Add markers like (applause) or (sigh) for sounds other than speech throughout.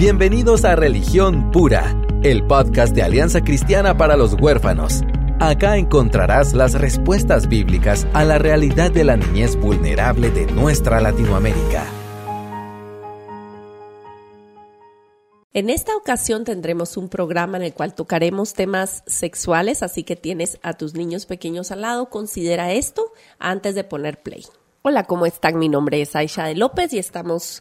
Bienvenidos a Religión Pura, el podcast de Alianza Cristiana para los Huérfanos. Acá encontrarás las respuestas bíblicas a la realidad de la niñez vulnerable de nuestra Latinoamérica. En esta ocasión tendremos un programa en el cual tocaremos temas sexuales, así que tienes a tus niños pequeños al lado, considera esto antes de poner play. Hola, ¿cómo están? Mi nombre es Aisha de López y estamos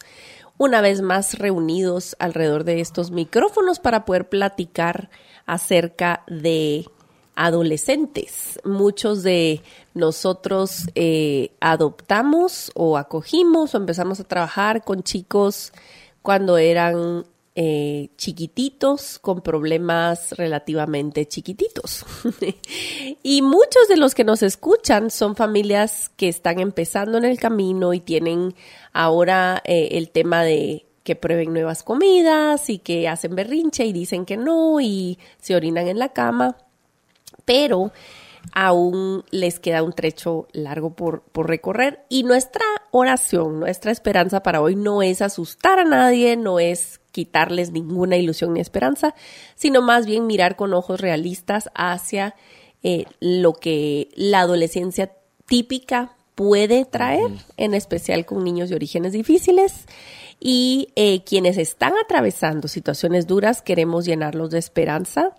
una vez más reunidos alrededor de estos micrófonos para poder platicar acerca de adolescentes. Muchos de nosotros eh, adoptamos o acogimos o empezamos a trabajar con chicos cuando eran eh, chiquititos con problemas relativamente chiquititos. (laughs) y muchos de los que nos escuchan son familias que están empezando en el camino y tienen ahora eh, el tema de que prueben nuevas comidas y que hacen berrinche y dicen que no y se orinan en la cama. Pero aún les queda un trecho largo por, por, recorrer y nuestra oración, nuestra esperanza para hoy no es asustar a nadie, no es quitarles ninguna ilusión ni esperanza, sino más bien mirar con ojos realistas hacia eh, lo que la adolescencia típica puede traer, en especial con niños de orígenes difíciles. Y eh, quienes están atravesando situaciones duras, queremos llenarlos de esperanza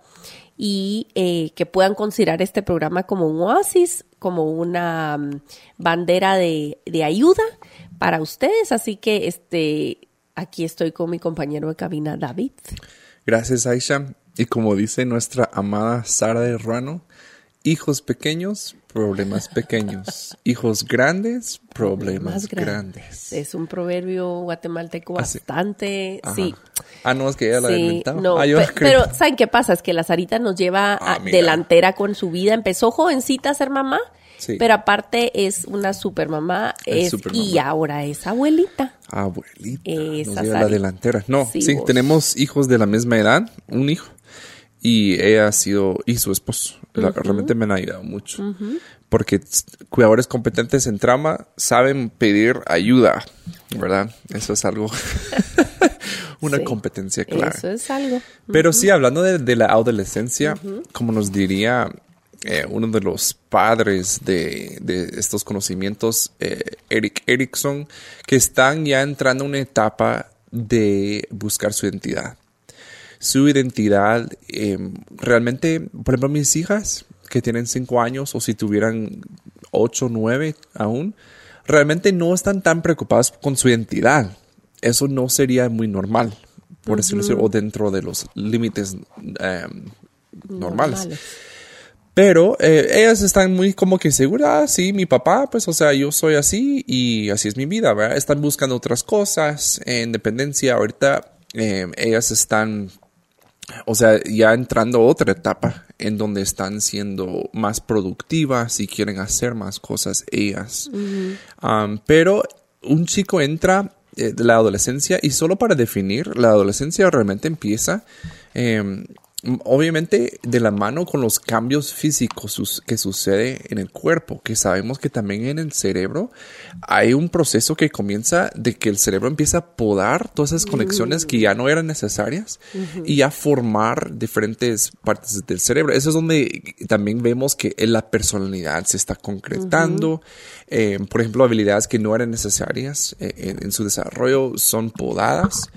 y eh, que puedan considerar este programa como un oasis, como una mm, bandera de, de, ayuda para ustedes. Así que este, aquí estoy con mi compañero de cabina, David. Gracias, Aisha. Y como dice nuestra amada Sara de Ruano, hijos pequeños, problemas pequeños. Hijos grandes, problemas, grandes. Es un proverbio guatemalteco ah, bastante, sí. Ah, no, es que ella la inventado. No, ah, pero, ¿saben qué pasa? Es que la Sarita nos lleva ah, delantera con su vida. Empezó jovencita a ser mamá, pero aparte es una super mamá es, y ahora es abuelita. Abuelita. Esa nos lleva la delantera. No, sí, tenemos hijos de la misma edad, un hijo y ella ha sido, y su esposo, realmente me han ayudado mucho. Porque cuidadores competentes en trama saben pedir ayuda, ¿verdad? Eso es algo, (laughs) una competencia clara. Eso es algo. Pero sí, hablando de, la adolescencia, como nos diría eh, uno de los padres de, estos conocimientos, eh, Eric Erickson, que están ya entrando en una etapa de buscar su identidad su identidad. Em, realmente, por ejemplo, mis hijas que tienen cinco años o si tuvieran ocho, nueve aún, realmente no están tan preocupadas con su identidad. Eso no sería muy normal, por decirlo así, o dentro de los límites em, normales. Pero eh, ellas están muy como que seguras, ah, sí, mi papá, pues, o sea, yo soy así y así es mi vida, ¿verdad? Están buscando otras cosas, independencia. Ahorita em, ellas están o sea, ya entrando a otra etapa en donde están siendo más productivas y quieren hacer más cosas ellas. Um, pero un chico entra eh, de la adolescencia y solo para definir, la adolescencia realmente empieza em, obviamente de la mano con los cambios físicos que sucede en el cuerpo, que sabemos que también en el cerebro hay un proceso que comienza de que el cerebro empieza a podar todas esas conexiones que ya no eran necesarias y a formar diferentes partes del cerebro. Eso es donde también vemos que la personalidad se está concretando. Eh, por ejemplo, habilidades que no eran necesarias eh, en, su desarrollo son podadas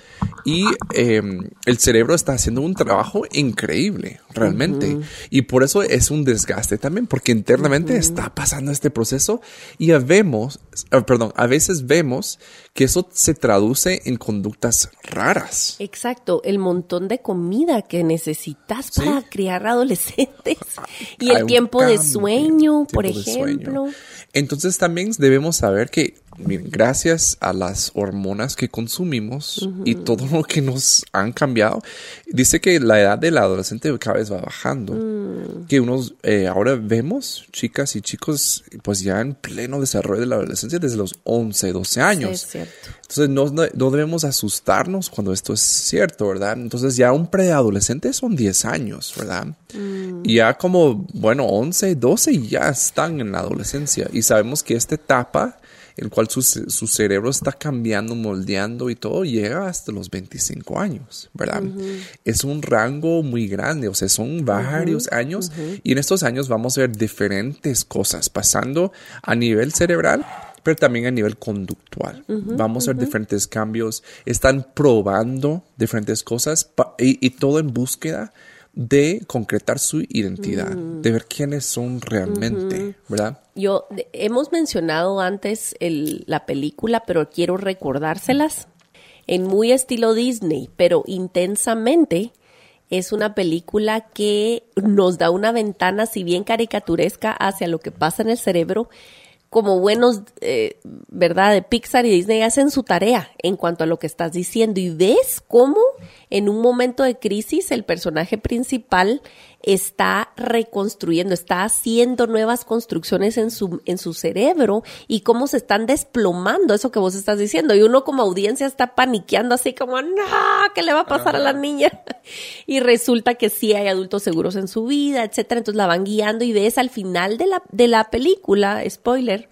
y em, el cerebro está haciendo un trabajo increíble, realmente. Y por eso es un desgaste también, porque internamente está pasando este proceso y vemos, ah, perdón, a veces vemos que eso se traduce en conductas raras. Exacto, el montón de comida que necesitas para criar adolescentes (laughs) y el tiempo de sueño, por ejemplo. Entonces también debemos saber que, miren, gracias a las hormonas que consumimos y todo lo que nos han cambiado, dice que la edad del adolescente cada vez va bajando. Mm. Que unos, eh, ahora vemos chicas y chicos pues ya en pleno desarrollo de la adolescencia desde los 11, 12 años. Cierto. Entonces no, no, debemos asustarnos cuando esto es cierto, ¿verdad? Entonces ya un preadolescente son 10 años, ¿verdad? Mm. Y ya como, bueno, 11, 12 ya están en la adolescencia y sabemos que esta etapa el cual su, su, cerebro está cambiando, moldeando y todo, llega hasta los 25 años, ¿verdad? Es un rango muy grande, o sea, son varios años y en estos años vamos a ver diferentes cosas pasando a nivel cerebral pero también a nivel conductual. Vamos a ver diferentes cambios. Están probando diferentes cosas y, todo en búsqueda de concretar su identidad, mm. de ver quiénes son realmente, ¿verdad? Yo hemos mencionado antes la película, pero quiero recordárselas en muy estilo Disney, pero intensamente. Es una película que nos da una ventana, si bien caricaturesca, hacia lo que pasa en el cerebro, como buenos, eh, ¿verdad? De Pixar y Disney hacen su tarea en cuanto a lo que estás diciendo y ves cómo en un momento de crisis el personaje principal está reconstruyendo, está haciendo nuevas construcciones en su, en su cerebro y cómo se están desplomando eso que vos estás diciendo. Y uno como audiencia está paniqueando así como, no, ¿qué le va a pasar a la niña? (laughs) Y resulta que sí hay adultos seguros en su vida, etcétera. Entonces la van guiando y ves al final de la, de la película, spoiler,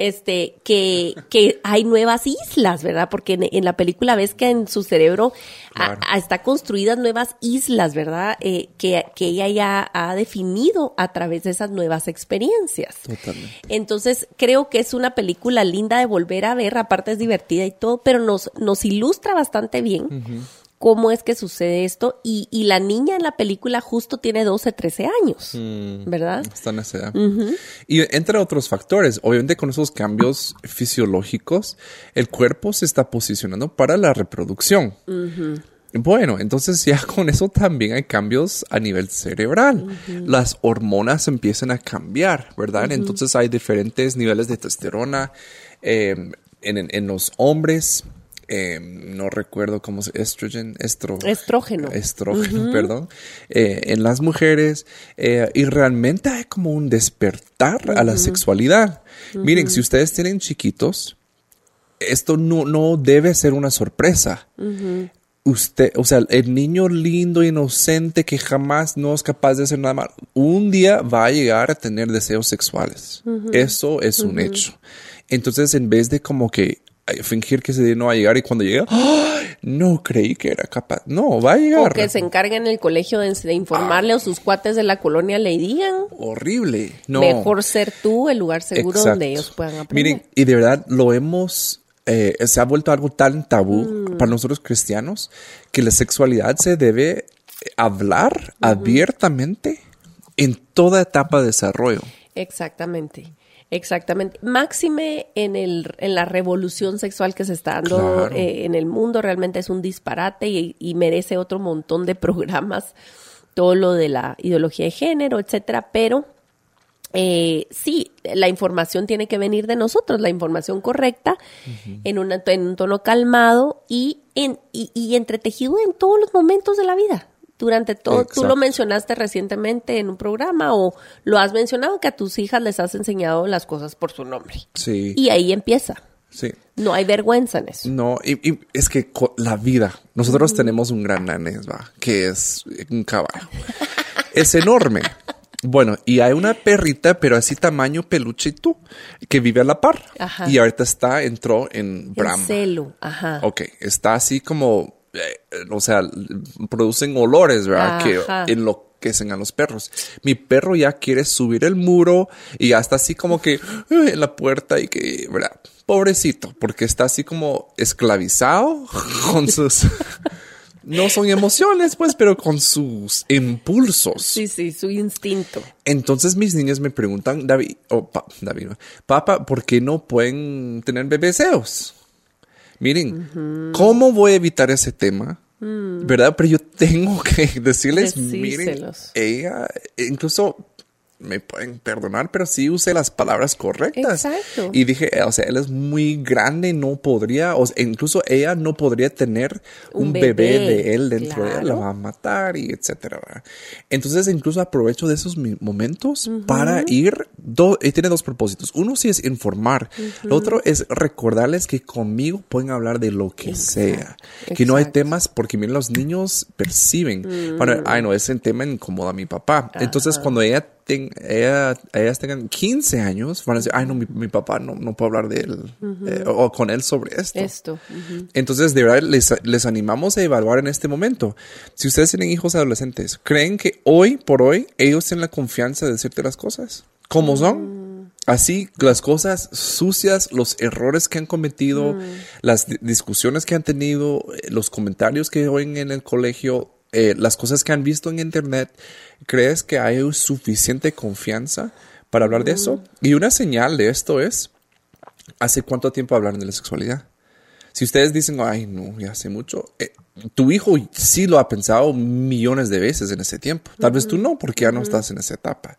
este, que, que hay nuevas islas, ¿verdad? Porque en, la película ves que en su cerebro está construidas nuevas islas, ¿verdad? Eh, que, que ella ya ha definido a través de esas nuevas experiencias. Totalmente. Entonces, creo que es una película linda de volver a ver, aparte es divertida y todo, pero nos, nos ilustra bastante bien cómo es que sucede esto. Y, y, la niña en la película justo tiene 12, 13 años, mm, ¿verdad? Está en esa edad. Y entre otros factores, obviamente con esos cambios fisiológicos, el cuerpo se está posicionando para la reproducción. Bueno, entonces ya (laughs) con eso también hay cambios a nivel cerebral. Las hormonas empiezan a cambiar, ¿verdad? Entonces hay diferentes niveles de testosterona eh, en, en, los hombres, Em, no recuerdo cómo se estrogen, estrógeno. Estrógeno, perdón, eh, en las mujeres eh, y realmente hay como un despertar a la sexualidad. Miren, si ustedes tienen chiquitos, esto no, no debe ser una sorpresa. Usted, o sea, el niño lindo, inocente, que jamás no es capaz de hacer nada mal, un día va a llegar a tener deseos sexuales. Eso es un hecho. Entonces, en vez de como que fingir que ese no va a llegar y cuando llega, no creí que era capaz. No, va a llegar. O que se encargue en el colegio de, informarle o sus cuates de la colonia le digan. Horrible. No. Mejor ser tú el lugar seguro donde ellos puedan aprender. Miren, y de verdad lo hemos, eh, se ha vuelto algo tan tabú mm. para nosotros cristianos que la sexualidad se debe hablar abiertamente en toda etapa de desarrollo. Exactamente. Exactamente. Máxime en, el, en la revolución sexual que se está dando eh, en el mundo, realmente es un disparate y, merece otro montón de (laughs) programas, todo lo de la ideología de género, etcétera, pero eh, sí, la información tiene que venir de nosotros, la información correcta, en, una, en un tono calmado y, en, y, y entretejido en todos los momentos de la vida durante todo. Tú lo mencionaste recientemente en un programa o lo has mencionado que a tus hijas les has enseñado las cosas por su nombre. Sí. Y ahí empieza. Sí. No hay vergüenza en eso. No, y, es que la vida, nosotros tenemos un gran nanés, va, que es un caballo. es enorme. Bueno, y hay una perrita, pero así tamaño peluche y tú, que vive a la par. Ajá. Y ahorita está, entró en Brahma. celo, ajá. Ok, está así como eh, o sea, producen olores, ¿verdad? Que enloquecen a los perros. Mi perro ya quiere subir el muro y ya está así como que en la puerta y que, ¿verdad? Pobrecito, porque está así como esclavizado (laughs) con sus... no son emociones, pues, pero con sus impulsos. Sí, sí, su instinto. Entonces mis niñas me preguntan, David, o David, papá, ¿por qué no pueden tener bebéseos? Miren, ¿cómo voy a evitar ese tema? Mm. ¿Verdad? Pero yo tengo que (laughs) decirles, miren, ella, incluso me pueden perdonar, pero sí usé las palabras correctas. Exacto. Y dije, eh, o sea, él es muy grande, no podría, o incluso ella no podría tener un, bebé, de él dentro de él, la va a matar y etcétera. Entonces, incluso aprovecho de esos momentos para ir, y tiene dos propósitos. Uno sí es informar, el otro es recordarles que conmigo pueden hablar de lo que sea, que no hay temas, porque miren, los niños perciben, bueno, ay no, ese tema incomoda a mi papá. Entonces, cuando ella ellas tengan 15 años, van a decir, ay, no, mi, papá no, no puedo hablar de él eh, o con él sobre esto. Esto. Entonces, de verdad, les, les, animamos a evaluar en este momento. Si ustedes tienen hijos adolescentes, ¿creen que hoy por hoy ellos tienen la confianza de decirte las cosas? ¿Cómo son? Mm. Así, las cosas sucias, los errores que han cometido, mm. las discusiones que han tenido, eh, los comentarios que oyen en el colegio, eh, las cosas que han visto en internet, ¿crees que hay suficiente confianza para hablar de eso? Mm. Y una señal de esto es, ¿hace cuánto tiempo hablaron de la sexualidad? Si ustedes dicen, ay, no, ya hace mucho, eh, tu hijo sí lo ha pensado millones de veces en ese tiempo. Tal vez tú no, porque ya no estás en esa etapa.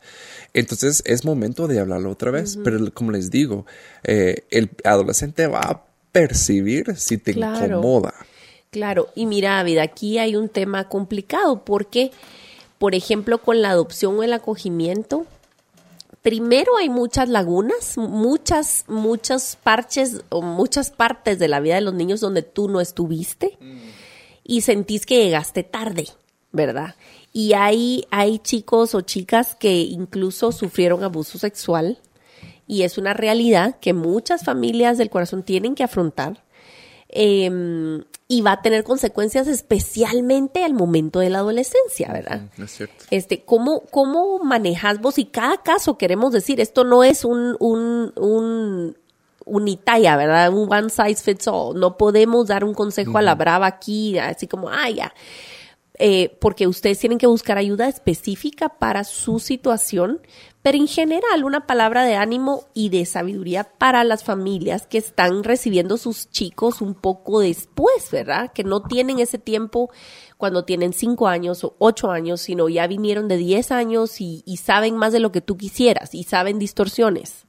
Entonces es momento de hablarlo otra vez. Pero como les digo, eh, el adolescente va a percibir si te incomoda. Claro, y mira, David, aquí hay un tema complicado porque, por ejemplo, con la adopción o el acogimiento, primero hay muchas lagunas, muchas, muchas parches o muchas partes de la vida de los niños donde tú no estuviste y sentís que llegaste tarde, ¿verdad? Y hay, hay chicos o chicas que incluso sufrieron abuso sexual y es una realidad que muchas familias del corazón tienen que afrontar Em, y va a tener consecuencias especialmente al momento de la adolescencia, ¿verdad? es cierto. Este, ¿cómo, ¿Cómo manejas vos? Y cada caso queremos decir, esto no es un, un, un unitaya, ¿verdad? Un one size fits all. No podemos dar un consejo a la brava aquí, así como, ah, ya. Eh, porque ustedes tienen que buscar ayuda específica para su situación, pero en general una palabra de ánimo y de sabiduría para las familias que están recibiendo sus chicos un poco después, ¿verdad? Que no tienen ese tiempo cuando tienen cinco años o ocho años, sino ya vinieron de diez años y saben más de lo que tú quisieras y saben distorsiones.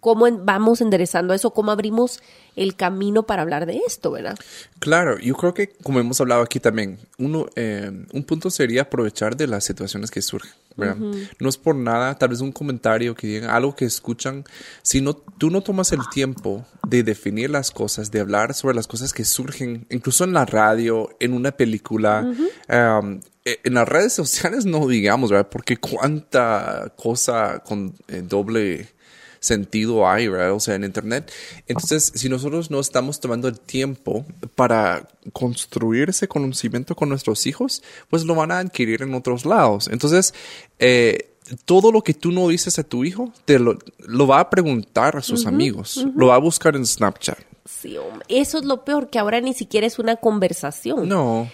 ¿Cómo vamos enderezando eso? ¿Cómo abrimos el camino para hablar de esto, verdad? Claro, yo creo que como hemos hablado aquí también, uno, eh, un punto sería aprovechar de las situaciones que surgen. ¿verdad? No es por nada, tal vez un comentario que digan, algo que escuchan, si no, tú no tomas el tiempo de definir las cosas, de hablar sobre las cosas que surgen, incluso en la radio, en una película, e, en las redes sociales no digamos, ¿verdad? Porque cuánta cosa con eh, doble sentido hay, ¿verdad? O sea, en Internet. Entonces, si nosotros no estamos tomando el tiempo para construir ese conocimiento con nuestros hijos, pues lo van a adquirir en otros lados. Entonces, eh, todo lo que tú no dices a tu hijo, te lo, va a preguntar a sus amigos, lo va a buscar en Snapchat. Sí, eso es lo peor, que ahora ni siquiera es una conversación. No.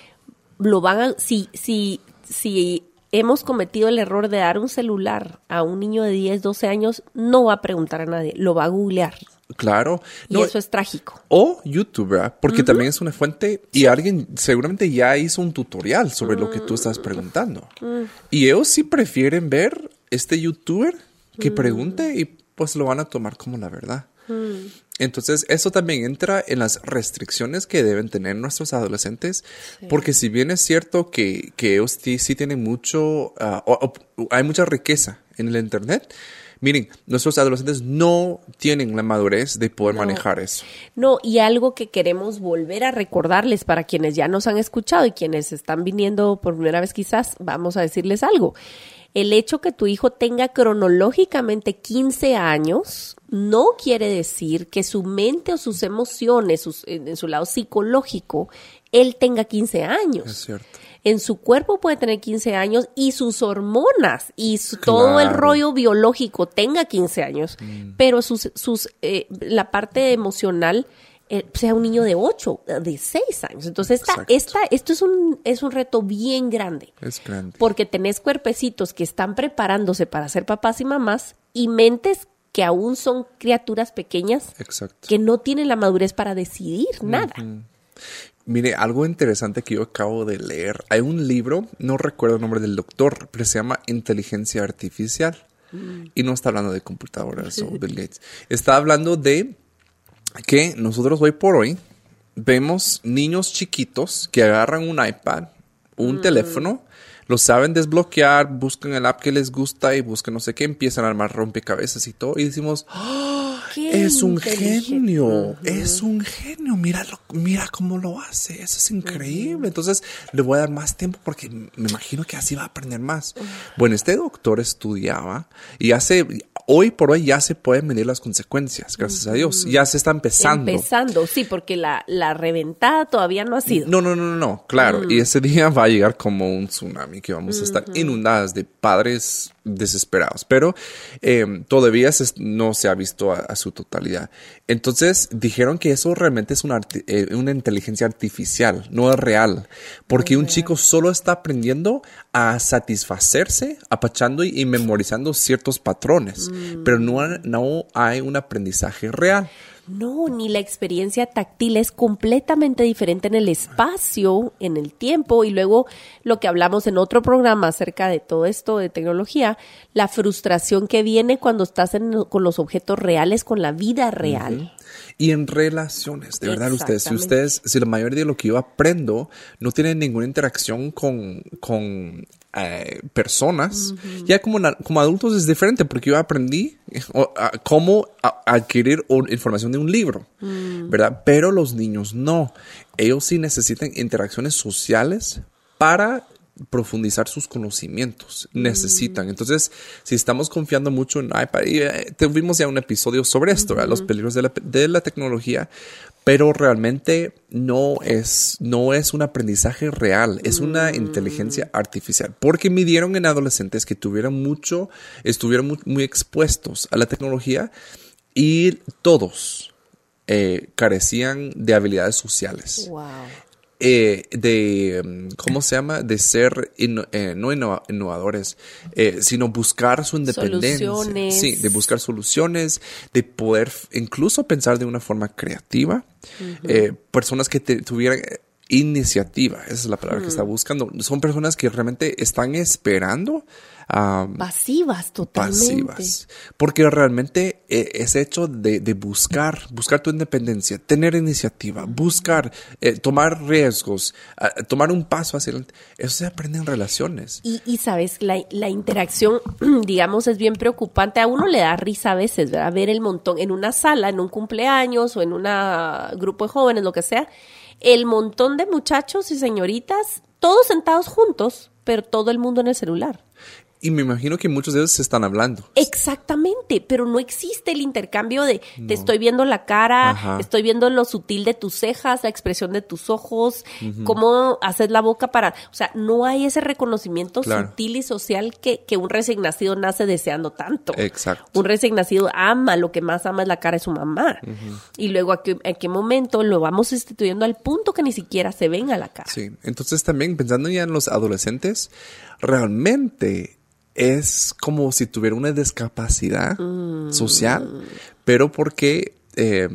Lo van a, si, si, si hemos cometido el error de dar un celular a un niño de 10, 12 años, no va a preguntar a nadie, lo va a googlear. Claro. Y eso es trágico. O YouTube, Porque también es una fuente y alguien seguramente ya hizo un tutorial sobre lo que tú estás preguntando. Mm. Y ellos sí prefieren ver este youtuber que mm. pregunte y pues lo van a tomar como la verdad. Mm. Entonces, eso también entra en las restricciones que deben tener nuestros adolescentes, porque si bien es cierto que, que ellos sí, tienen mucho, ah, hay mucha riqueza en el Internet, miren, nuestros adolescentes no tienen la madurez de poder manejar eso. No, y algo que queremos volver a recordarles para quienes ya nos han escuchado y quienes están viniendo por primera vez quizás, vamos a decirles algo el hecho que tu hijo tenga cronológicamente 15 años no quiere decir que su mente o sus emociones, en su lado psicológico, él tenga 15 años. Es cierto. En su cuerpo puede tener 15 años y sus hormonas y todo el rollo biológico tenga 15 años, mm. pero sus, sus, eh, la parte emocional eh, sea un niño de 8, de 6 años. Entonces, esta, esta, esto es un, es un reto bien grande. Es grande. Porque tenés cuerpecitos que están preparándose para ser papás y mamás y mentes que aún son criaturas pequeñas que no tienen la madurez para decidir nada. Mire, algo interesante que yo acabo de leer. Hay un libro, no recuerdo el nombre del doctor, pero se llama Inteligencia Artificial. Mm. Y no está hablando de computadoras o (laughs) Bill Gates. Está hablando de que nosotros hoy por hoy vemos niños chiquitos que agarran un iPad, un mm. teléfono, lo saben desbloquear, buscan el app que les gusta y buscan no sé qué, empiezan a armar rompecabezas y todo, y decimos, ¡Ah! Qué es un genio, es un genio. Míralo, mira cómo lo hace. Eso es increíble. Entonces le voy a dar más tiempo porque me imagino que así va a aprender más. Bueno, este doctor estudiaba y hace, hoy por hoy ya se pueden medir las consecuencias, gracias a Dios. Ya se está empezando. Empezando, sí, porque la, la reventada todavía no ha sido. No, no, no, no, no, claro. Y ese día va a llegar como un tsunami que vamos a estar inundadas de padres desesperados, pero eh, todavía se- no se ha visto a, a su totalidad. Entonces dijeron que eso realmente es una, eh, una inteligencia artificial, no es real, porque un chico solo está aprendiendo a satisfacerse, apachando y, y memorizando ciertos patrones, pero no, no hay un aprendizaje real. No, ni la experiencia táctil es completamente diferente en el espacio, en el tiempo y luego lo que hablamos en otro programa acerca de todo esto de tecnología, la frustración que viene cuando estás en- con los objetos reales, con la vida real. Y en relaciones, de verdad, ustedes, si ustedes, si la mayoría de lo que yo aprendo no tiene ninguna interacción con, con eh, personas, ya como, como adultos es diferente, porque yo aprendí o, a- cómo a- adquirir información de un libro, ¿verdad? Pero los niños no. Ellos sí necesitan interacciones sociales para profundizar sus conocimientos. Necesitan. Entonces, si estamos confiando mucho en iPad, y eh, tuvimos ya un episodio sobre esto, ¿verdad? los peligros de la, de la tecnología, pero realmente no es, no es un aprendizaje real, es una inteligencia artificial, porque midieron en adolescentes que tuvieron mucho, estuvieron muy, muy expuestos a la tecnología y todos eh, carecían de habilidades sociales Wow. Eh, de, mm, ¿cómo se llama? De ser, inno- eh, no innova- innovadores, eh, sino buscar su independencia. Soluciones. Sí, de buscar soluciones, de poder incluso pensar de una forma creativa. Eh, personas que te- tuvieran iniciativa, esa es la palabra que está buscando. Son personas que realmente están esperando a Pasivas, totalmente. pasivas. Porque realmente eh, ese hecho de, de buscar, buscar tu independencia, tener iniciativa, buscar, eh, tomar riesgos, tomar un paso hacia adelante, eso se aprende en relaciones. Y, y sabes, la, la interacción, (clears throat) digamos, es bien preocupante. A uno le da risa a veces, ¿verdad? Ver el montón en una sala, en un cumpleaños o en un grupo de jóvenes, lo que sea, el montón de muchachos y señoritas, todos sentados juntos, pero todo el mundo en el celular. Y me imagino que muchos de ellos se están hablando. Exactamente, pero no existe el intercambio de te estoy viendo la cara, Ajá. estoy viendo lo sutil de tus cejas, la expresión de tus ojos, cómo haces la boca para, o sea, no hay ese reconocimiento Claro. sutil y social que, que un recién nacido nace deseando tanto. Exacto. Un recién nacido ama, lo que más ama es la cara de su mamá. Y luego a qué, a qué momento lo vamos instituyendo al punto que ni siquiera se ven a la cara. Sí, entonces también pensando ya en los adolescentes, realmente es como si tuviera una discapacidad social, pero porque eh,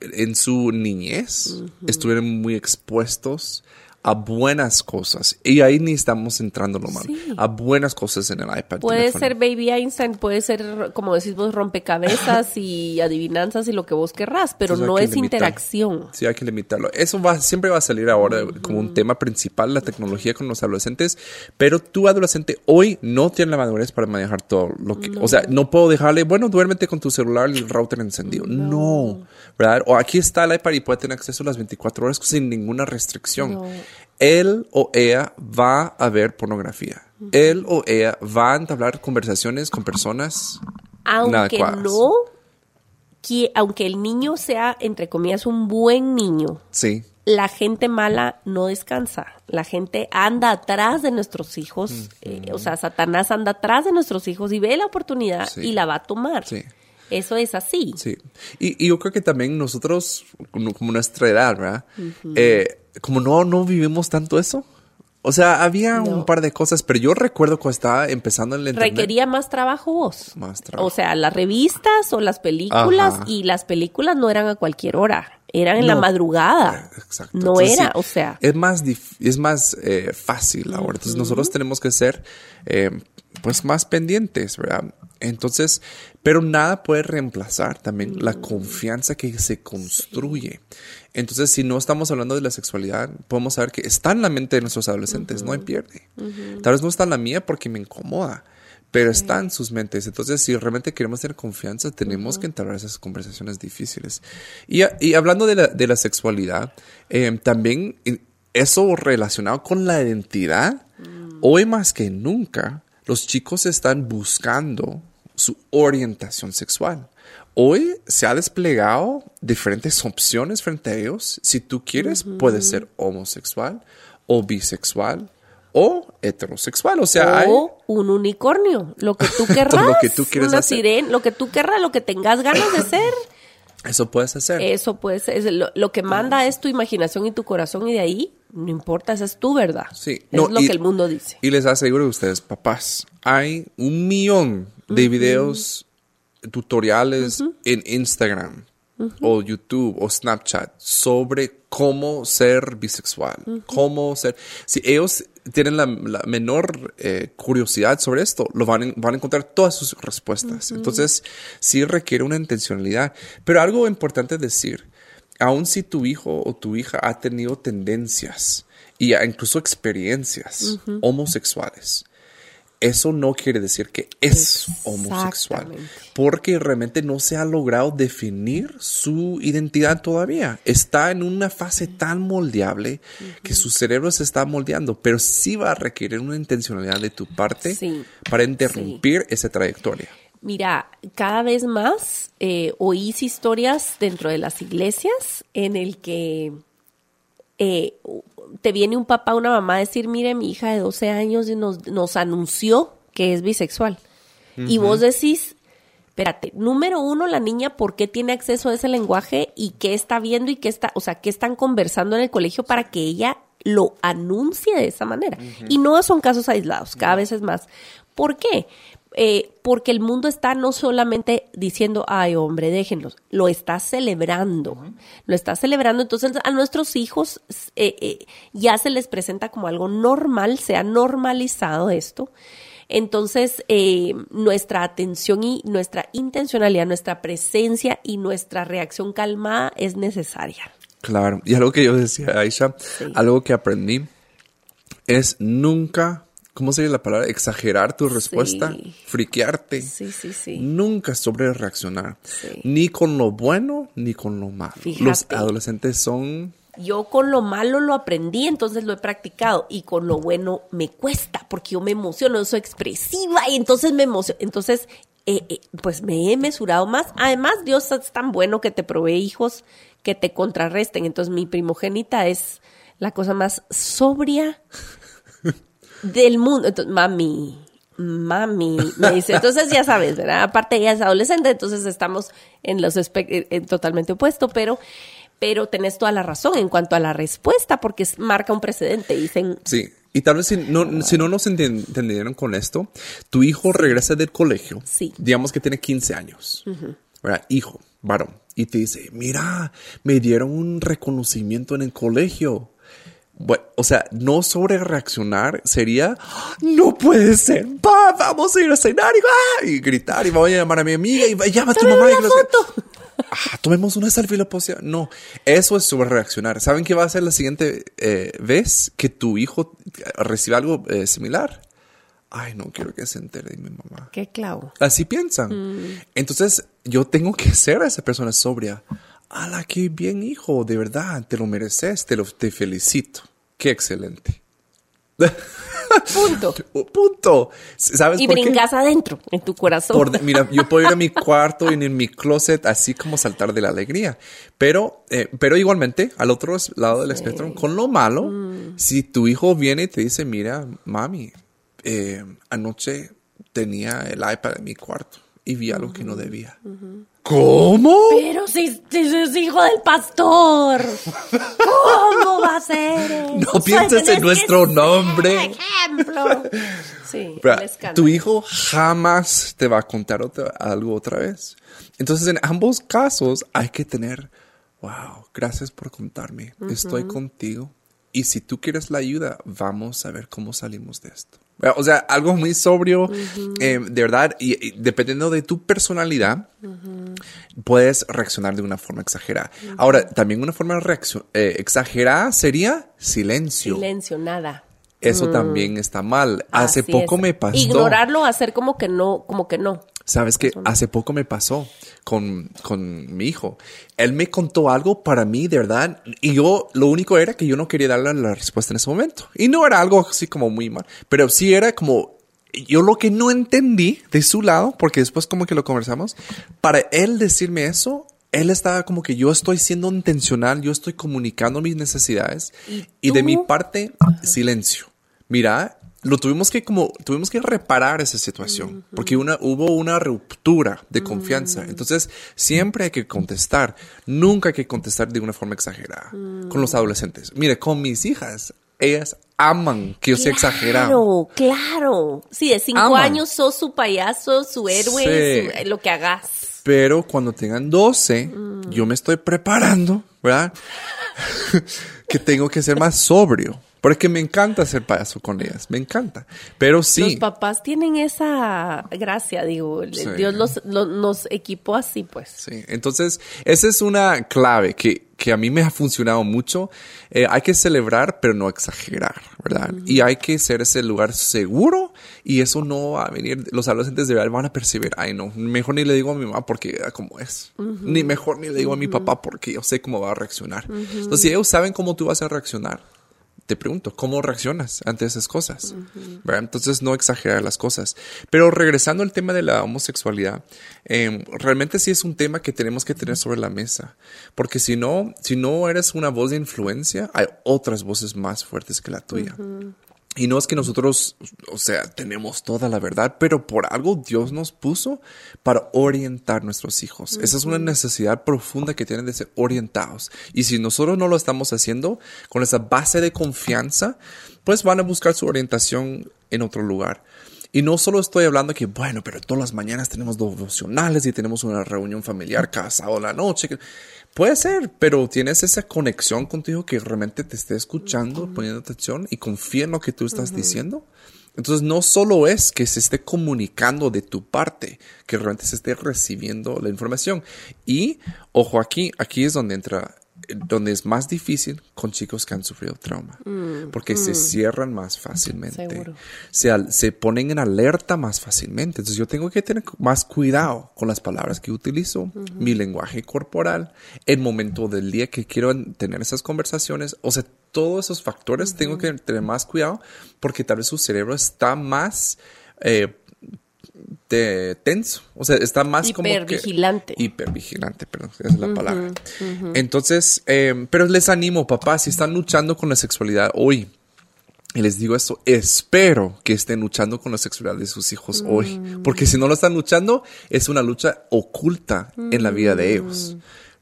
en su niñez estuvieron muy expuestos a buenas cosas. Y ahí ni estamos entrando lo malo. Sí. A buenas cosas en el iPad. Puede teléfono. ser Baby Einstein, puede ser, como decís vos, rompecabezas (laughs) y adivinanzas y lo que vos querrás, pero Entonces no es limitar. interacción. Sí, hay que limitarlo. Eso va, siempre va a salir ahora como un tema principal, la tecnología con los adolescentes, pero tu adolescente hoy no tiene la madurez para manejar todo lo que, o sea, no puedo dejarle, bueno, duérmete con tu celular y el router encendido. No. ¿verdad? O aquí está el iPad y puede tener acceso a las 24 horas sin ninguna restricción. No. Él o ella va a ver pornografía. Él o ella va a entablar conversaciones con personas Aunque no, que, aunque el niño sea, entre comillas, un buen niño, Sí. la gente mala no descansa. La gente anda atrás de nuestros hijos. eh, o sea, Satanás anda atrás de nuestros hijos y ve la oportunidad Sí. y la va a tomar. Sí. Eso es así. Sí. Y, y yo creo que también nosotros, como, como nuestra edad, ¿verdad? Eh, como no, no vivimos tanto eso. O sea, había un par de cosas, pero yo recuerdo cuando estaba empezando en el internet. Requería más trabajo vos. Más trabajo. O sea, las revistas o las películas Ajá. y las películas no eran a cualquier hora, eran en la madrugada. Exacto. No Entonces, era, sí, o sea. Es más, es más eh, fácil ahora. Entonces nosotros tenemos que ser eh, pues más pendientes, ¿verdad? Entonces, pero nada puede reemplazar también la confianza que se construye. Entonces, si no estamos hablando de la sexualidad, podemos saber que está en la mente de nuestros adolescentes, no hay pierde. Tal vez no está en la mía porque me incomoda, pero está en sus mentes. Entonces, si realmente queremos tener confianza, tenemos que entrar a esas conversaciones difíciles. Y, y hablando de la, de la sexualidad, eh, también eso relacionado con la identidad, mm. hoy más que nunca, los chicos están buscando su orientación sexual. Hoy se ha desplegado diferentes opciones frente a ellos. Si tú quieres, puedes ser homosexual o bisexual o heterosexual. O sea, o un unicornio, lo que tú querrás. (laughs) lo que tú quieres una Sirena, lo que tú querrás, lo que tengas ganas de (laughs) ser. Eso puedes hacer. Eso puedes, es lo, que manda es tu imaginación y tu corazón y de ahí no importa, esa es tu verdad. Sí, es lo que el mundo dice. Y les aseguro a ustedes, papás, hay un millón de videos tutoriales en Instagram o YouTube o Snapchat sobre cómo ser bisexual, cómo ser... Si ellos tienen la, menor eh, curiosidad sobre esto, lo van, van a encontrar todas sus respuestas. Entonces, sí requiere una intencionalidad. Pero algo importante decir, aun si tu hijo o tu hija ha tenido tendencias y incluso experiencias homosexuales, eso no quiere decir que es homosexual, porque realmente no se ha logrado definir su identidad todavía. Está en una fase tan moldeable que su cerebro se está moldeando, pero sí va a requerir una intencionalidad de tu parte para interrumpir esa trayectoria. Mira, cada vez más eh, oís historias dentro de las iglesias en el que eh, te viene un papá o una mamá a decir, mire, mi hija de 12 años nos, nos anunció que es bisexual. Y vos decís, espérate, número uno, la niña, ¿por qué tiene acceso a ese lenguaje y qué está viendo y qué está, o sea, qué están conversando en el colegio para que ella lo anuncie de esa manera? Y no son casos aislados, cada vez es más. ¿Por qué? Eh, porque el mundo está no solamente diciendo, ay hombre, déjenlos, lo está celebrando, lo está celebrando. Entonces a nuestros hijos eh, eh, ya se les presenta como algo normal, se ha normalizado esto. Entonces, nuestra atención y nuestra intencionalidad, nuestra presencia y nuestra reacción calmada es necesaria. Claro, y algo que yo decía, Aisha, algo que aprendí es nunca ¿cómo sería la palabra? Exagerar tu respuesta, friquearte. Sí, sí, sí. Nunca sobre reaccionar. Ni con lo bueno, ni con lo malo. Los adolescentes son... Yo con lo malo lo aprendí, entonces lo he practicado. Y con lo bueno me cuesta, porque yo me emociono, soy expresiva y entonces me emociono. Entonces, eh, eh, pues me he mesurado más. Además, Dios es tan bueno que te provee hijos que te contrarresten. Entonces, mi primogénita es la cosa más sobria del mundo. Entonces, mami, mami, me dice. (laughs) Entonces ya sabes, ¿verdad? Aparte ella es adolescente, entonces estamos en los en totalmente opuesto, pero pero tenés toda la razón en cuanto a la respuesta porque marca un precedente, dicen. Sí. Y tal vez si no, si no nos entendieron con esto, tu hijo regresa del colegio, sí. digamos que tiene 15 años, ¿verdad? Hijo, varón, y te dice, mira, me dieron un reconocimiento en el colegio. Bueno, o sea, no sobre reaccionar sería, no puede ser, va, vamos a ir a cenar y, y gritar y voy a llamar a mi amiga y llama a tu mamá. Y foto. Ah, tomemos una selfie la posición. No, eso es sobre reaccionar. ¿Saben qué va a ser la siguiente eh, vez que tu hijo reciba algo eh, similar? Ay, no quiero que se entere de mi mamá. Qué clavo. Así piensan. Mm. Entonces, yo tengo que ser esa persona sobria. ¡Hala, qué bien, hijo! De verdad, te lo mereces, te, lo, te felicito. ¡Qué excelente! (laughs) Punto. Punto. ¿Sabes y brincas adentro, en tu corazón. mira, (laughs) yo puedo ir a mi cuarto y en mi closet así como saltar de la alegría. Pero, eh, pero igualmente, al otro lado del espectro, con lo malo, mm. si tu hijo viene y te dice, mira, mami, eh, anoche tenía el iPad en mi cuarto y vi algo que no debía. ¿Cómo? Pero si, es hijo del pastor, ¿cómo va a ser? (laughs) No pienses en nuestro nombre. Ejemplo. Sí, (laughs) tu hijo jamás te va a contar algo otra vez. Entonces, en ambos casos hay que tener, wow, gracias por contarme, estoy contigo. Y si tú quieres la ayuda, vamos a ver cómo salimos de esto. O sea, algo muy sobrio, eh, de verdad, y, dependiendo de tu personalidad, puedes reaccionar de una forma exagerada. Ahora, también una forma eh, exagerada sería silencio. Silencio, nada. eso también está mal. Hace Así poco es. me pasó. Ignorarlo, hacer como que no, como que no. Sabes que hace poco me pasó con, con mi hijo. Él me contó algo para mí, de verdad, y yo lo único era que yo no quería darle la respuesta en ese momento. Y no era algo así como muy mal, pero sí era como yo lo que no entendí de su lado, porque después como que lo conversamos, para él decirme eso, él estaba como que yo estoy siendo intencional, yo estoy comunicando mis necesidades ¿Y y, de mi parte silencio. Mira, lo tuvimos que como tuvimos que reparar esa situación porque una hubo una ruptura de confianza. Entonces, siempre hay que contestar, nunca hay que contestar de una forma exagerada con los adolescentes. Mire, con mis hijas, ellas aman que yo sea exagerado. Claro, claro. Sí, de cinco Aman. años sos su payaso, su héroe, Sí. su- eh, lo que hagas. Pero cuando tengan 12, yo me estoy preparando, ¿verdad? (laughs) que tengo que ser más sobrio. Porque me encanta ser payaso con ellas, me encanta. Pero sí, Los papás tienen esa gracia, digo. Sí. Dios los, lo- nos equipó así, pues. sí. Entonces, esa es una clave que, que a mí me ha funcionado mucho. Eh, hay que celebrar, pero no exagerar, ¿verdad? Y hay que ser ese lugar seguro y eso no va a venir. Los adolescentes de verdad van a percibir, ay, no, mejor ni le digo a mi mamá porque como es. Ni mejor ni le digo a mi papá porque yo sé cómo va a reaccionar. Entonces, si ellos saben cómo tú vas a reaccionar, te pregunto, ¿cómo reaccionas ante esas cosas? Entonces, no exagerar las cosas. Pero regresando al tema de la homosexualidad, eh, realmente sí es un tema que tenemos que tener sobre la mesa. Porque si no, si no eres una voz de influencia, hay otras voces más fuertes que la tuya. Y no es que nosotros, o sea, tenemos toda la verdad, pero por algo Dios nos puso para orientar nuestros hijos. Esa es una necesidad profunda que tienen de ser orientados. Y si nosotros no lo estamos haciendo con esa base de confianza, pues van a buscar su orientación en otro lugar. Y no solo estoy hablando que, bueno, pero todas las mañanas tenemos devocionales y tenemos una reunión familiar cada sábado la noche. Puede ser, pero tienes esa conexión contigo que realmente te esté escuchando, poniendo atención y confía en lo que tú estás diciendo. Entonces, no solo es que se esté comunicando de tu parte, que realmente se esté recibiendo la información. Y, ojo aquí, aquí es donde entra, donde es más difícil con chicos que han sufrido trauma, porque se cierran más fácilmente, se, se ponen en alerta más fácilmente. Entonces, yo tengo que tener más cuidado con las palabras que utilizo, mi lenguaje corporal, el momento del día que quiero tener esas conversaciones, o sea, todos esos factores tengo que tener más cuidado porque tal vez su cerebro está más eh, de- tenso, o sea, está más como que Hipervigilante. hipervigilante, perdón, esa es la palabra. Entonces, eh, pero les animo, papá, si están luchando con la sexualidad hoy, y les digo esto, espero que estén luchando con la sexualidad de sus hijos hoy, porque si no lo están luchando, es una lucha oculta en la vida de ellos.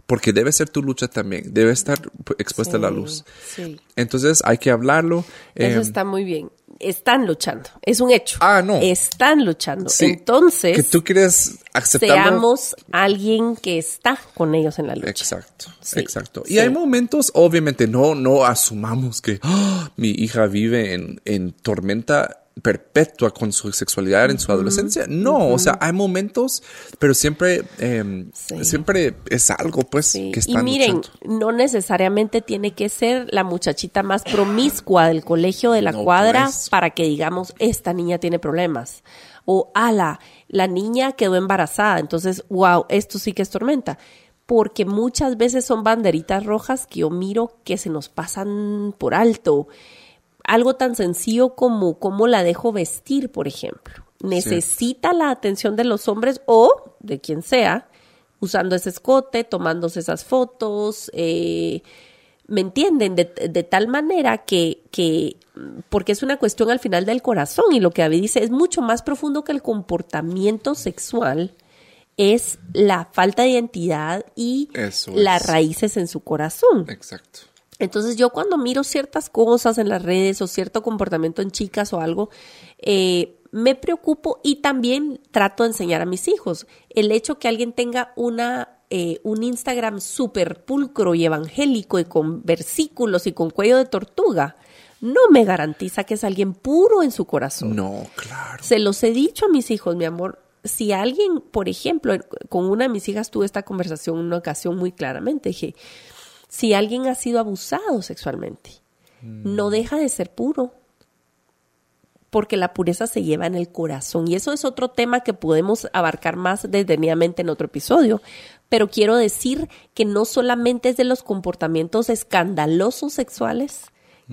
Porque debe ser tu lucha también, debe estar expuesta a la luz. Sí. Entonces hay que hablarlo. Eso eh, está muy bien. Están luchando. Es un hecho. Ah, no. Están luchando. sí, Entonces, que tú quieres aceptarlo. seamos alguien que está con ellos en la lucha. Exacto, Sí, exacto. Y sí. hay momentos, obviamente, no, no asumamos que "Ah, mi hija vive en, en tormenta perpetua con su sexualidad en su adolescencia. No, o sea, hay momentos, pero siempre, eh, Sí. siempre es algo, pues, Sí. que Y están miren, luchando. no necesariamente tiene que ser la muchachita más promiscua del colegio de la No, cuadra pues. para que digamos, esta niña tiene problemas. O, ala, la niña quedó embarazada, entonces, wow, esto sí que es tormenta. Porque muchas veces son banderitas rojas que yo miro que se nos pasan por alto. Algo tan sencillo como cómo la dejo vestir, por ejemplo. Necesita la atención de los hombres o de quien sea, usando ese escote, tomándose esas fotos, eh, ¿me entienden? De, de tal manera que, que, porque es una cuestión al final del corazón y lo que David dice es mucho más profundo que el comportamiento sexual, es la falta de identidad y Eso las es. raíces en su corazón. Exacto. Entonces yo cuando miro ciertas cosas en las redes o cierto comportamiento en chicas o algo, eh, me preocupo y también trato de enseñar a mis hijos. El hecho que alguien tenga una, eh, un Instagram súper pulcro y evangélico y con versículos y con cuello de tortuga, no me garantiza que es alguien puro en su corazón. No, claro. Se los he dicho a mis hijos, mi amor. Si alguien, por ejemplo, con una de mis hijas tuve esta conversación en una ocasión muy claramente, dije, si alguien ha sido abusado sexualmente, no deja de ser puro. porque la pureza se lleva en el corazón. Y eso es otro tema que podemos abarcar más detenidamente en otro episodio. Pero quiero decir que no solamente es de los comportamientos escandalosos sexuales,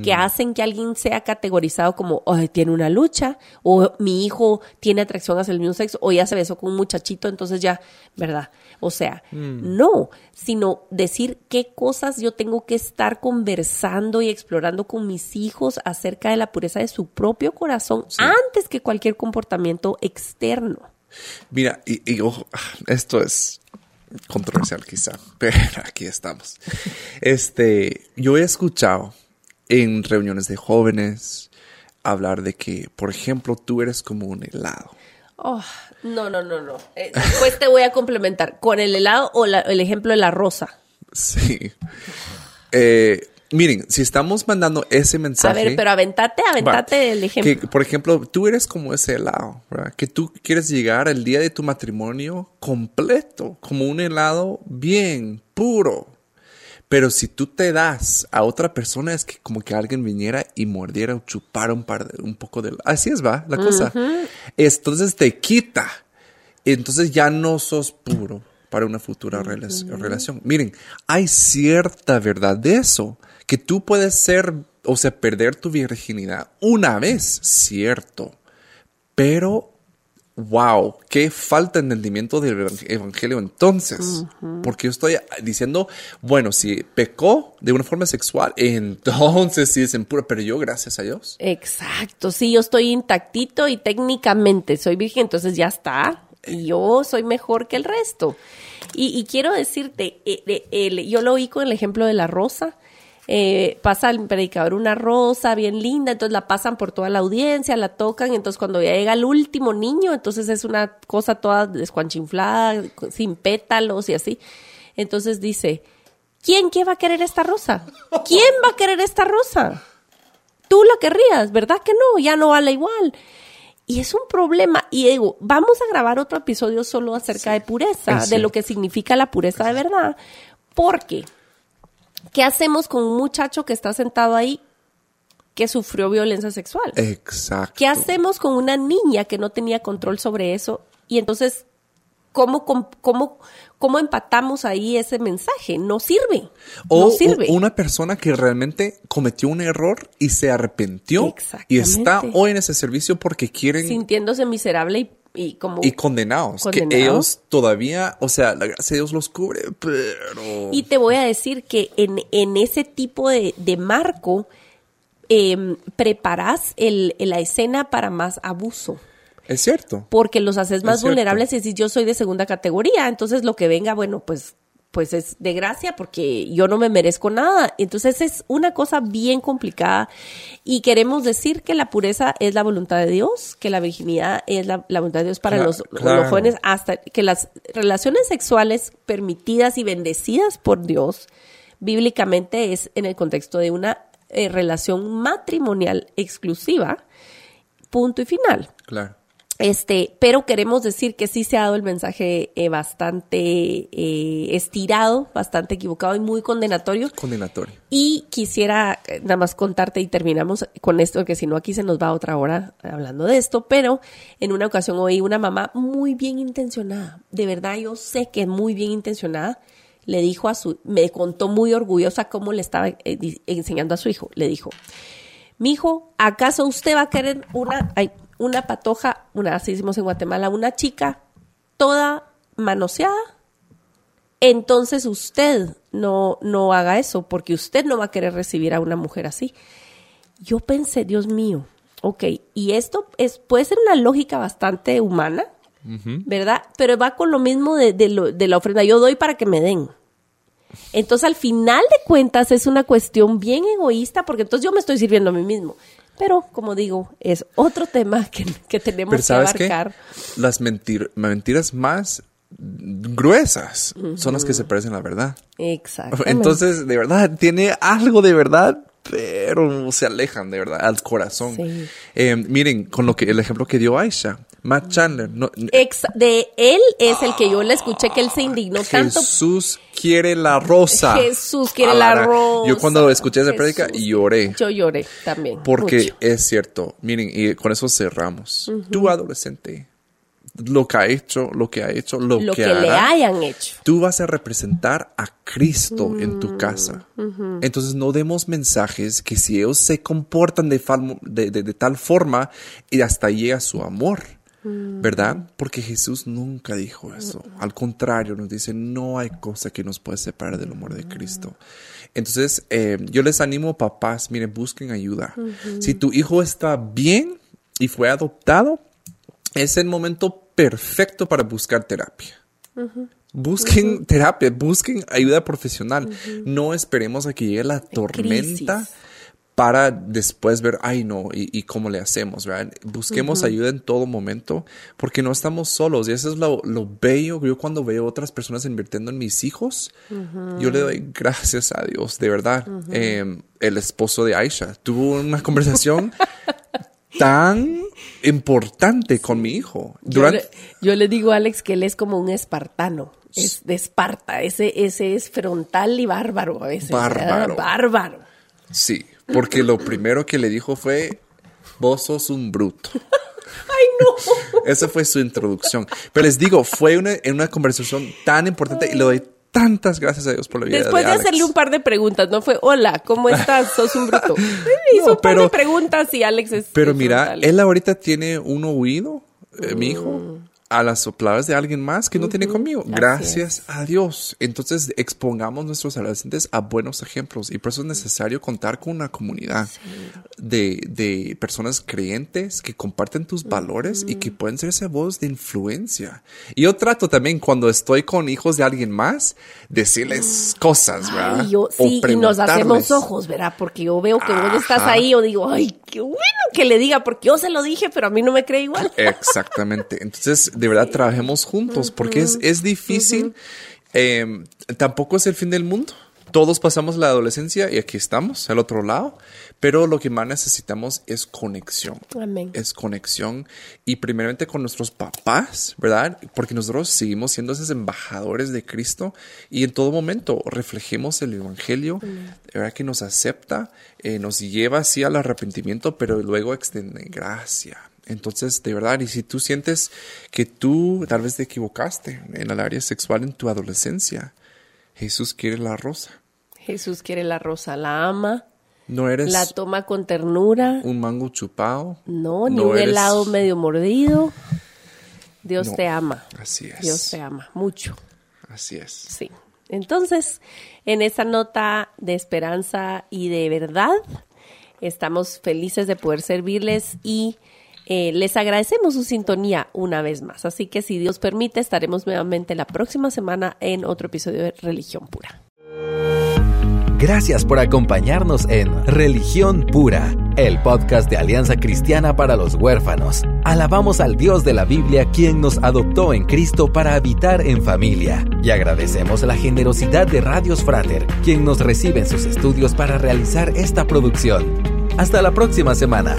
que mm. hacen que alguien sea categorizado como, tiene una lucha, o mi hijo tiene atracción hacia el mismo sexo, o ya se besó con un muchachito, entonces ya, ¿verdad? O sea, mm. no, sino decir qué cosas yo tengo que estar conversando y explorando con mis hijos acerca de la pureza de su propio corazón antes que cualquier comportamiento externo. Mira, y, ojo, esto es controversial quizá, (laughs) pero aquí estamos. Este, yo he escuchado en reuniones de jóvenes, hablar de que, por ejemplo, tú eres como un helado. Oh, no, no, no, no. Eh, después te voy a complementar con el helado o el ejemplo de la rosa. Sí. Eh, miren, si estamos mandando ese mensaje. A ver, pero aventate, aventate el ejemplo. Que, por ejemplo, tú eres como ese helado, ¿verdad? Que tú quieres llegar al día de tu matrimonio completo, como un helado bien puro, pero si tú te das a otra persona, es que como que alguien viniera y mordiera o chupara un, par de, un poco de... Así es, va, la cosa. Entonces te quita. Entonces ya no sos puro para una futura relación. Miren, hay cierta verdad de eso, que tú puedes ser, o sea, perder tu virginidad una vez, cierto, pero wow, qué falta de entendimiento del evangelio entonces. Porque yo estoy diciendo, bueno, si pecó de una forma sexual, (laughs) entonces sí es impuro, pero yo gracias a Dios. Exacto, sí, yo estoy intactito y técnicamente soy virgen, entonces ya está. Y yo soy mejor que el resto. Y, quiero decirte, eh, yo lo oí con el ejemplo de la rosa eh, pasa el predicador una rosa bien linda, entonces la pasan por toda la audiencia, la tocan, entonces cuando ya llega el último niño, entonces es una cosa toda descuanchinflada, sin pétalos y así. Entonces dice, ¿quién, quién va a querer esta rosa? ¿Quién va a querer esta rosa? Tú la querrías, ¿verdad que no? Ya no vale igual. Y es un problema. Y digo, vamos a grabar otro episodio solo acerca de pureza, de lo que significa la pureza de verdad. Porque ¿Qué hacemos con un muchacho que está sentado ahí que sufrió violencia sexual? Exacto. ¿Qué hacemos con una niña que no tenía control sobre eso? Y entonces, ¿cómo, cómo, cómo empatamos ahí ese mensaje? No sirve. O no sirve. una persona que realmente cometió un error y se arrepintió y está hoy en ese servicio porque quieren... Sintiéndose miserable y y como y condenados, que ellos todavía, o sea, la gracia de Dios los cubre, pero y te voy a decir que en, en ese tipo de, de marco eh, preparas el, la escena para más abuso. Es cierto. Porque los haces más vulnerables y si yo soy de segunda categoría, entonces lo que venga, bueno, pues pues es de gracia porque yo no me merezco nada. Entonces es una cosa bien complicada y queremos decir que la pureza es la voluntad de Dios, que la virginidad es la, voluntad de Dios para los, jóvenes, hasta que las relaciones sexuales permitidas y bendecidas por Dios bíblicamente es en el contexto de una eh, relación matrimonial exclusiva, punto y final. Claro. Este, pero queremos decir que sí se ha dado el mensaje eh, bastante eh, estirado, bastante equivocado y muy condenatorio. Condenatorio. Y quisiera eh, nada más contarte y terminamos con esto, porque si no aquí se nos va otra hora hablando de esto, pero en una ocasión oí una mamá muy bien intencionada, de verdad yo sé que muy bien intencionada, le dijo a su, me contó muy orgullosa cómo le estaba enseñando a su hijo, le dijo, mi hijo, ¿acaso usted va a querer una, ay, una patoja, una, así hicimos en Guatemala, una chica toda manoseada, entonces usted no, no haga eso, porque usted no va a querer recibir a una mujer así. Yo pensé, Dios mío, ok, y esto es, puede ser una lógica bastante humana, ¿verdad? Pero va con lo mismo de, de la ofrenda, yo doy para que me den. Entonces, al final de cuentas, es una cuestión bien egoísta, porque entonces yo me estoy sirviendo a mí mismo. Pero, como digo, es otro tema que, que tenemos que abarcar. Las mentiras más gruesas son las que se parecen a la verdad. Exacto. Entonces, de verdad, tiene algo de verdad, pero se alejan de verdad al corazón. Eh, miren, con lo que el ejemplo que dio Aisha, Matt Chandler. No, Ex- de él es el que yo le escuché que él se indignó tanto. Jesús quiere la rosa. Jesús quiere la rosa. Yo cuando escuché esa prédica lloré. Yo lloré también. Porque mucho. es cierto, miren, y con eso cerramos. Tu adolescente, lo que ha hecho, lo que ha hecho, lo, lo que, que, le hará, hayan hecho. tú vas a representar a Cristo en Mm, tu casa. Entonces no demos mensajes que si ellos se comportan de, fal- de- de- de tal forma y hasta llega su amor. Mm. ¿Verdad? Porque Jesús nunca dijo eso. Al contrario, nos dice, no hay cosa que nos pueda separar del amor de Cristo. Entonces, eh, yo les animo, papás, miren, busquen ayuda. Si tu hijo está bien y fue adoptado, es el momento perfecto para buscar terapia. Busquen terapia, busquen ayuda profesional. No esperemos a que llegue la tormenta crisis. Para después ver, ay no, y, y cómo le hacemos, ¿verdad? Busquemos ayuda en todo momento porque no estamos solos y eso es lo, lo bello. Yo cuando veo otras personas invirtiendo en mis hijos, yo le doy gracias a Dios, de verdad. Eh, el esposo de Aisha tuvo una conversación (laughs) tan importante con mi hijo. Yo Durante, le, yo le digo a Alex que él es como un espartano. Es de Esparta. Ese, ese es frontal y bárbaro a veces. Bárbaro. Bárbaro. Sí, porque lo primero que le dijo fue, vos sos un bruto. (laughs) ¡Ay, no! Esa fue su introducción. Pero les digo, fue una, en una conversación tan importante y le doy tantas gracias a Dios por la vida Después de, Alex. hacerle un par de preguntas, no fue, hola, ¿cómo (laughs) estás? Sos un bruto. Hizo No, un par de preguntas y Alex es. Pero mira, él ahorita tiene un oído, eh, mi Mm. A las palabras de alguien más que no tiene conmigo. Gracias a Dios. Entonces, expongamos nuestros adolescentes a buenos ejemplos y por eso es necesario contar con una comunidad de, de personas creyentes que comparten tus valores y que pueden ser esa voz de influencia. Y yo trato también cuando estoy con hijos de alguien más, decirles cosas, ¿verdad? Ay, yo, O sí, y nos hacemos ojos, ¿verdad? Porque yo veo que vos estás ahí, yo digo, ay, qué bueno que le diga, porque yo se lo dije, pero a mí no me cree igual. Exactamente. Entonces, de verdad, trabajemos juntos porque es, es difícil. Eh, tampoco es el fin del mundo. Todos pasamos la adolescencia y aquí estamos, al otro lado. Pero lo que más necesitamos es conexión. Amén. Es conexión y primeramente con nuestros papás, ¿verdad? Porque nosotros seguimos siendo esos embajadores de Cristo y en todo momento reflejemos el Evangelio, ¿verdad? Que nos acepta, eh, nos lleva así al arrepentimiento, pero luego extiende gracia. Entonces, de verdad, y si tú sientes que tú tal vez te equivocaste en el área sexual en tu adolescencia, Jesús quiere la rosa. Jesús quiere la rosa, la ama, No eres la toma con ternura. un mango chupado. No, ni no un eres- helado medio mordido. Dios No, te ama. Así es. Dios te ama mucho. Así es. Sí. Entonces, en esa nota de esperanza y de verdad, estamos felices de poder servirles y eh, les agradecemos su sintonía una vez más. Así que si Dios permite, estaremos nuevamente la próxima semana en otro episodio de Religión Pura. Gracias por acompañarnos en Religión Pura, el podcast de Alianza Cristiana para los Huérfanos. Alabamos al Dios de la Biblia quien nos adoptó en Cristo para habitar en familia. Y agradecemos la generosidad de Radios Frater, quien nos recibe en sus estudios para realizar esta producción. Hasta la próxima semana.